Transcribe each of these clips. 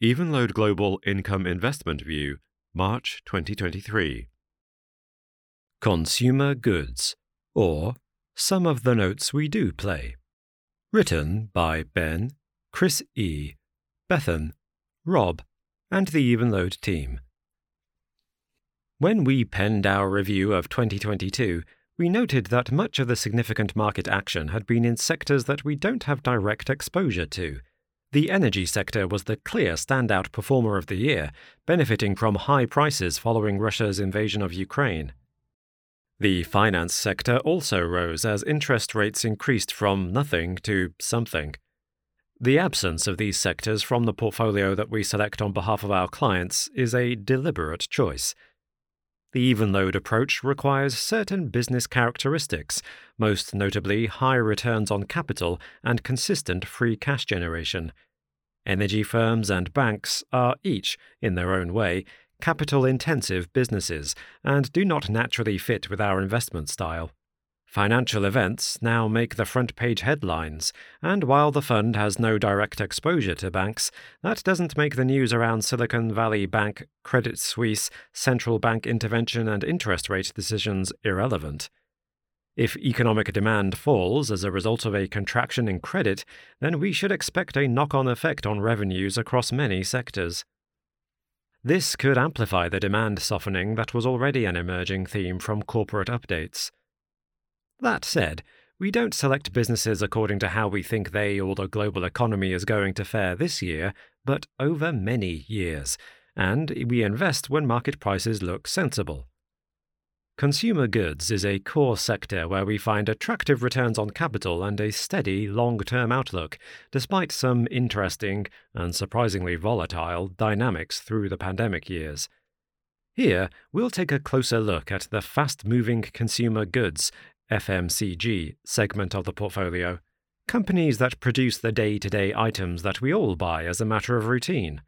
Evenlode Global Income Investment View, March 2023. Consumer Goods, or Some of the Notes We Do Play. Written by Ben, Chris E., Bethan, Rob, and the Evenlode team. When we penned our review of 2022, we noted that much of the significant market action had been in sectors that we don't have direct exposure to. The energy sector was the clear standout performer of the year, benefiting from high prices following Russia's invasion of Ukraine. The finance sector also rose as interest rates increased from nothing to something. The absence of these sectors from the portfolio that we select on behalf of our clients is a deliberate choice. The Evenlode approach requires certain business characteristics, most notably high returns on capital and consistent free cash generation. Energy firms and banks are each, in their own way, capital intensive businesses and do not naturally fit with our investment style. Financial events now make the front page headlines, and while the fund has no direct exposure to banks, that doesn't make the news around Silicon Valley Bank, Credit Suisse, central bank intervention, and interest rate decisions irrelevant. If economic demand falls as a result of a contraction in credit, then we should expect a knock on effect on revenues across many sectors. This could amplify the demand softening that was already an emerging theme from corporate updates. That said, we don't select businesses according to how we think they or the global economy is going to fare this year, but over many years, and we invest when market prices look sensible. Consumer goods is a core sector where we find attractive returns on capital and a steady long term outlook, despite some interesting and surprisingly volatile dynamics through the pandemic years. Here, we'll take a closer look at the fast moving consumer goods FMCG segment of the portfolio, companies that produce the day to day items that we all buy as a matter of routine.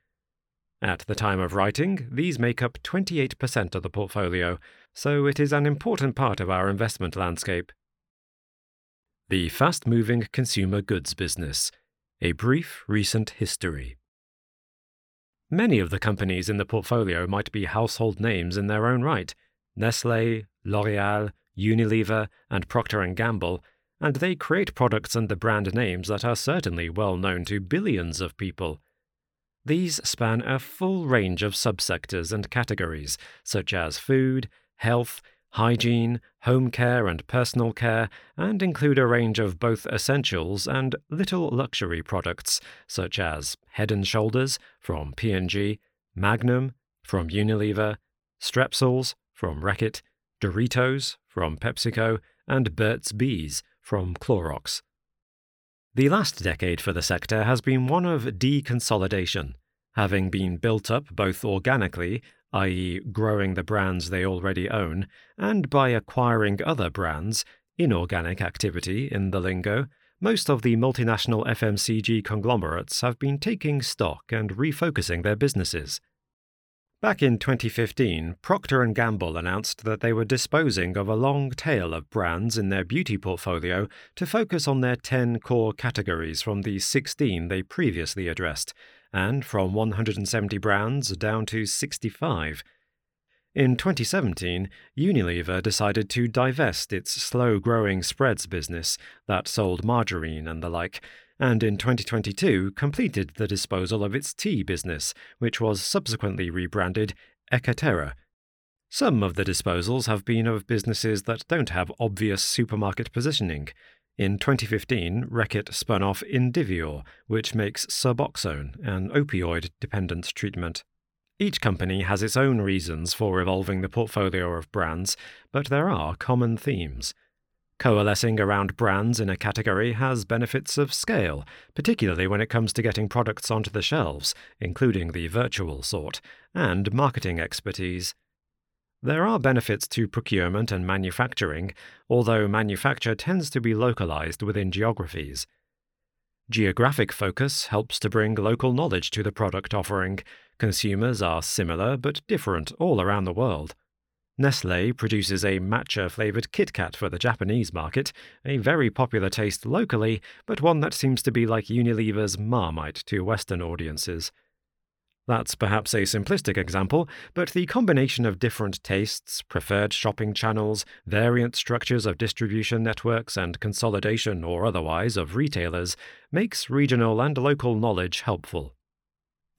At the time of writing, these make up 28% of the portfolio, so it is an important part of our investment landscape. The fast moving consumer goods business. A brief recent history. Many of the companies in the portfolio might be household names in their own right Nestle, L'Oreal, Unilever, and Procter & Gamble, and they create products under the brand names that are certainly well known to billions of people. These span a full range of subsectors and categories, such as food, health, hygiene, home care, and personal care, and include a range of both essentials and little luxury products, such as Head and Shoulders from P&G, Magnum from Unilever, Strepsils from Reckitt, Doritos from PepsiCo, and Burt's Bees from Clorox. The last decade for the sector has been one of deconsolidation, having been built up both organically, i.e., growing the brands they already own, and by acquiring other brands, inorganic activity in the lingo. Most of the multinational FMCG conglomerates have been taking stock and refocusing their businesses. Back in 2015, Procter & Gamble announced that they were disposing of a long tail of brands in their beauty portfolio to focus on their 10 core categories from the 16 they previously addressed, and from 170 brands down to 65. In 2017, Unilever decided to divest its slow growing spreads business that sold margarine and the like and in 2022 completed the disposal of its tea business, which was subsequently rebranded Ekaterra. Some of the disposals have been of businesses that don't have obvious supermarket positioning. In 2015, Reckitt spun off Indivior, which makes Suboxone, an opioid dependence treatment. Each company has its own reasons for evolving the portfolio of brands, but there are common themes. Coalescing around brands in a category has benefits of scale, particularly when it comes to getting products onto the shelves, including the virtual sort, and marketing expertise. There are benefits to procurement and manufacturing, although manufacture tends to be localized within geographies. Geographic focus helps to bring local knowledge to the product offering. Consumers are similar but different all around the world. Nestle produces a matcha flavored Kit Kat for the Japanese market, a very popular taste locally, but one that seems to be like Unilever's Marmite to Western audiences. That's perhaps a simplistic example, but the combination of different tastes, preferred shopping channels, variant structures of distribution networks, and consolidation or otherwise of retailers makes regional and local knowledge helpful.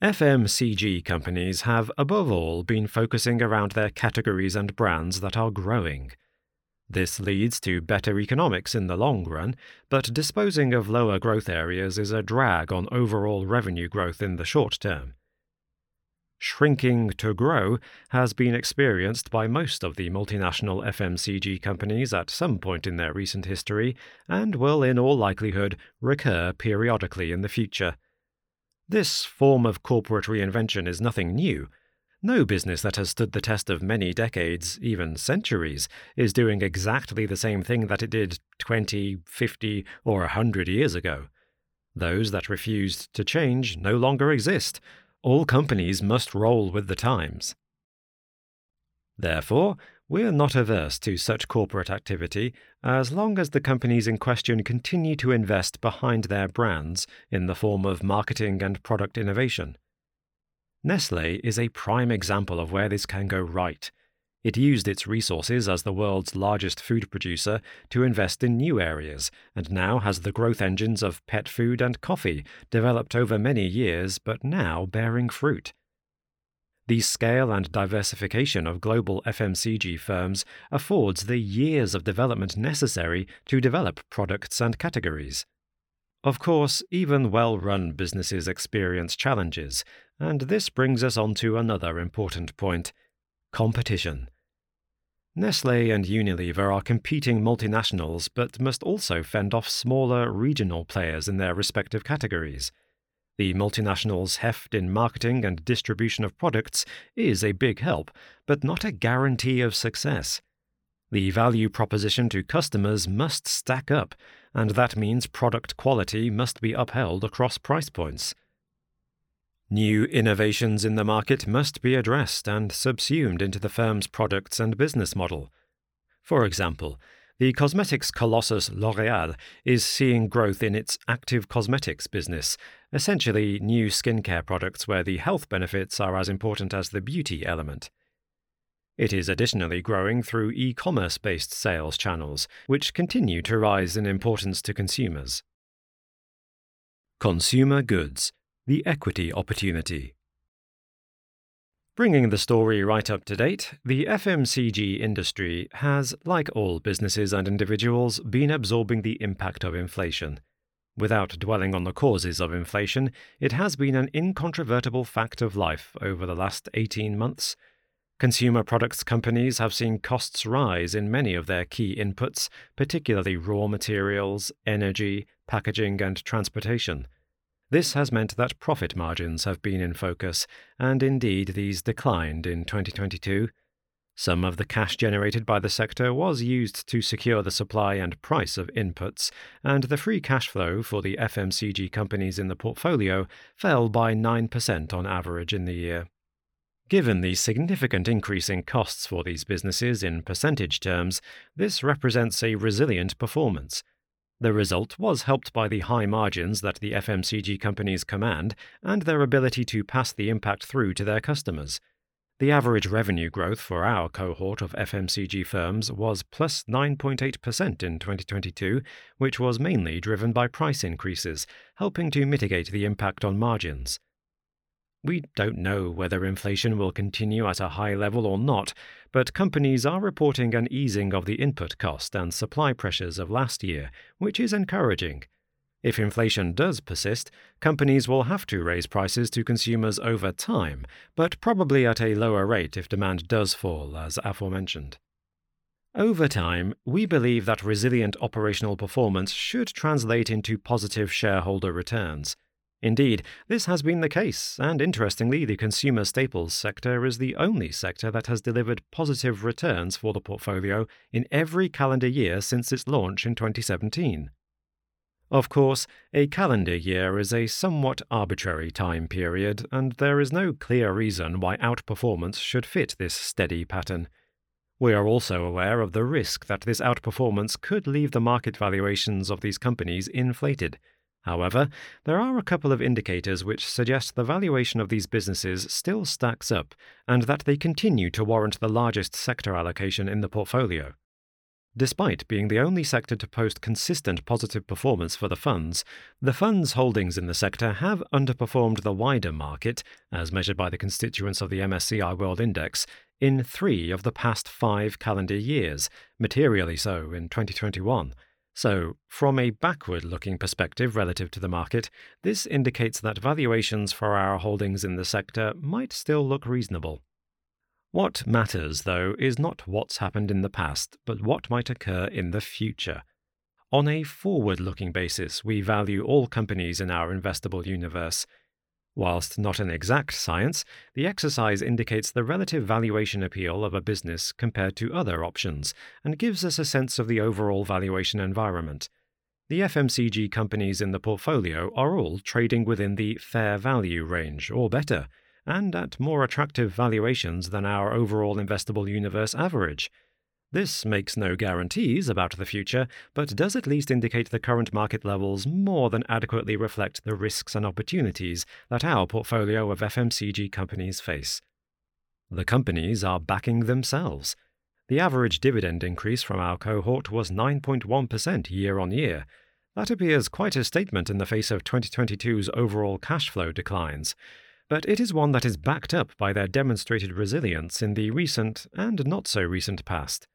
FMCG companies have, above all, been focusing around their categories and brands that are growing. This leads to better economics in the long run, but disposing of lower growth areas is a drag on overall revenue growth in the short term shrinking to grow has been experienced by most of the multinational FMCG companies at some point in their recent history and will, in all likelihood, recur periodically in the future. This form of corporate reinvention is nothing new. No business that has stood the test of many decades, even centuries, is doing exactly the same thing that it did 20, 50, or a 100 years ago. Those that refused to change no longer exist, all companies must roll with the times. Therefore, we're not averse to such corporate activity as long as the companies in question continue to invest behind their brands in the form of marketing and product innovation. Nestle is a prime example of where this can go right it used its resources as the world's largest food producer to invest in new areas, and now has the growth engines of pet food and coffee, developed over many years but now bearing fruit. The scale and diversification of global FMCG firms affords the years of development necessary to develop products and categories. Of course, even well run businesses experience challenges, and this brings us on to another important point competition. Nestle and Unilever are competing multinationals but must also fend off smaller regional players in their respective categories. The multinationals' heft in marketing and distribution of products is a big help, but not a guarantee of success. The value proposition to customers must stack up, and that means product quality must be upheld across price points. New innovations in the market must be addressed and subsumed into the firm's products and business model. For example, the cosmetics colossus L'Oréal is seeing growth in its active cosmetics business, essentially new skincare products where the health benefits are as important as the beauty element. It is additionally growing through e commerce based sales channels, which continue to rise in importance to consumers. Consumer goods the equity opportunity. Bringing the story right up to date, the FMCG industry has, like all businesses and individuals, been absorbing the impact of inflation. Without dwelling on the causes of inflation, it has been an incontrovertible fact of life over the last 18 months. Consumer products companies have seen costs rise in many of their key inputs, particularly raw materials, energy, packaging, and transportation. This has meant that profit margins have been in focus, and indeed these declined in 2022. Some of the cash generated by the sector was used to secure the supply and price of inputs, and the free cash flow for the FMCG companies in the portfolio fell by 9% on average in the year. Given the significant increase in costs for these businesses in percentage terms, this represents a resilient performance. The result was helped by the high margins that the FMCG companies command and their ability to pass the impact through to their customers. The average revenue growth for our cohort of FMCG firms was plus 9.8% in 2022, which was mainly driven by price increases, helping to mitigate the impact on margins. We don't know whether inflation will continue at a high level or not, but companies are reporting an easing of the input cost and supply pressures of last year, which is encouraging. If inflation does persist, companies will have to raise prices to consumers over time, but probably at a lower rate if demand does fall, as aforementioned. Over time, we believe that resilient operational performance should translate into positive shareholder returns. Indeed, this has been the case, and interestingly, the consumer staples sector is the only sector that has delivered positive returns for the portfolio in every calendar year since its launch in 2017. Of course, a calendar year is a somewhat arbitrary time period, and there is no clear reason why outperformance should fit this steady pattern. We are also aware of the risk that this outperformance could leave the market valuations of these companies inflated However, there are a couple of indicators which suggest the valuation of these businesses still stacks up and that they continue to warrant the largest sector allocation in the portfolio. Despite being the only sector to post consistent positive performance for the funds, the funds' holdings in the sector have underperformed the wider market, as measured by the constituents of the MSCI World Index, in three of the past five calendar years, materially so in 2021. So, from a backward looking perspective relative to the market, this indicates that valuations for our holdings in the sector might still look reasonable. What matters, though, is not what's happened in the past, but what might occur in the future. On a forward looking basis, we value all companies in our investable universe. Whilst not an exact science, the exercise indicates the relative valuation appeal of a business compared to other options and gives us a sense of the overall valuation environment. The FMCG companies in the portfolio are all trading within the fair value range, or better and at more attractive valuations than our overall investable universe average. This makes no guarantees about the future, but does at least indicate the current market levels more than adequately reflect the risks and opportunities that our portfolio of FMCG companies face. The companies are backing themselves. The average dividend increase from our cohort was 9.1% year on year. That appears quite a statement in the face of 2022's overall cash flow declines but it is one that is backed up by their demonstrated resilience in the recent and not so recent past.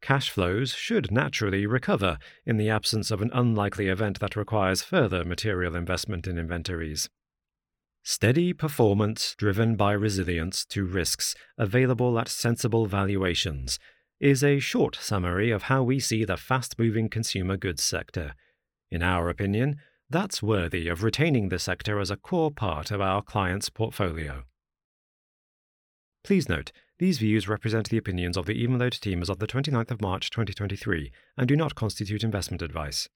Cash flows should naturally recover in the absence of an unlikely event that requires further material investment in inventories. Steady performance driven by resilience to risks available at sensible valuations is a short summary of how we see the fast moving consumer goods sector. In our opinion, that's worthy of retaining the sector as a core part of our client's portfolio. Please note, these views represent the opinions of the Evenlode team as of the 29th of March 2023 and do not constitute investment advice.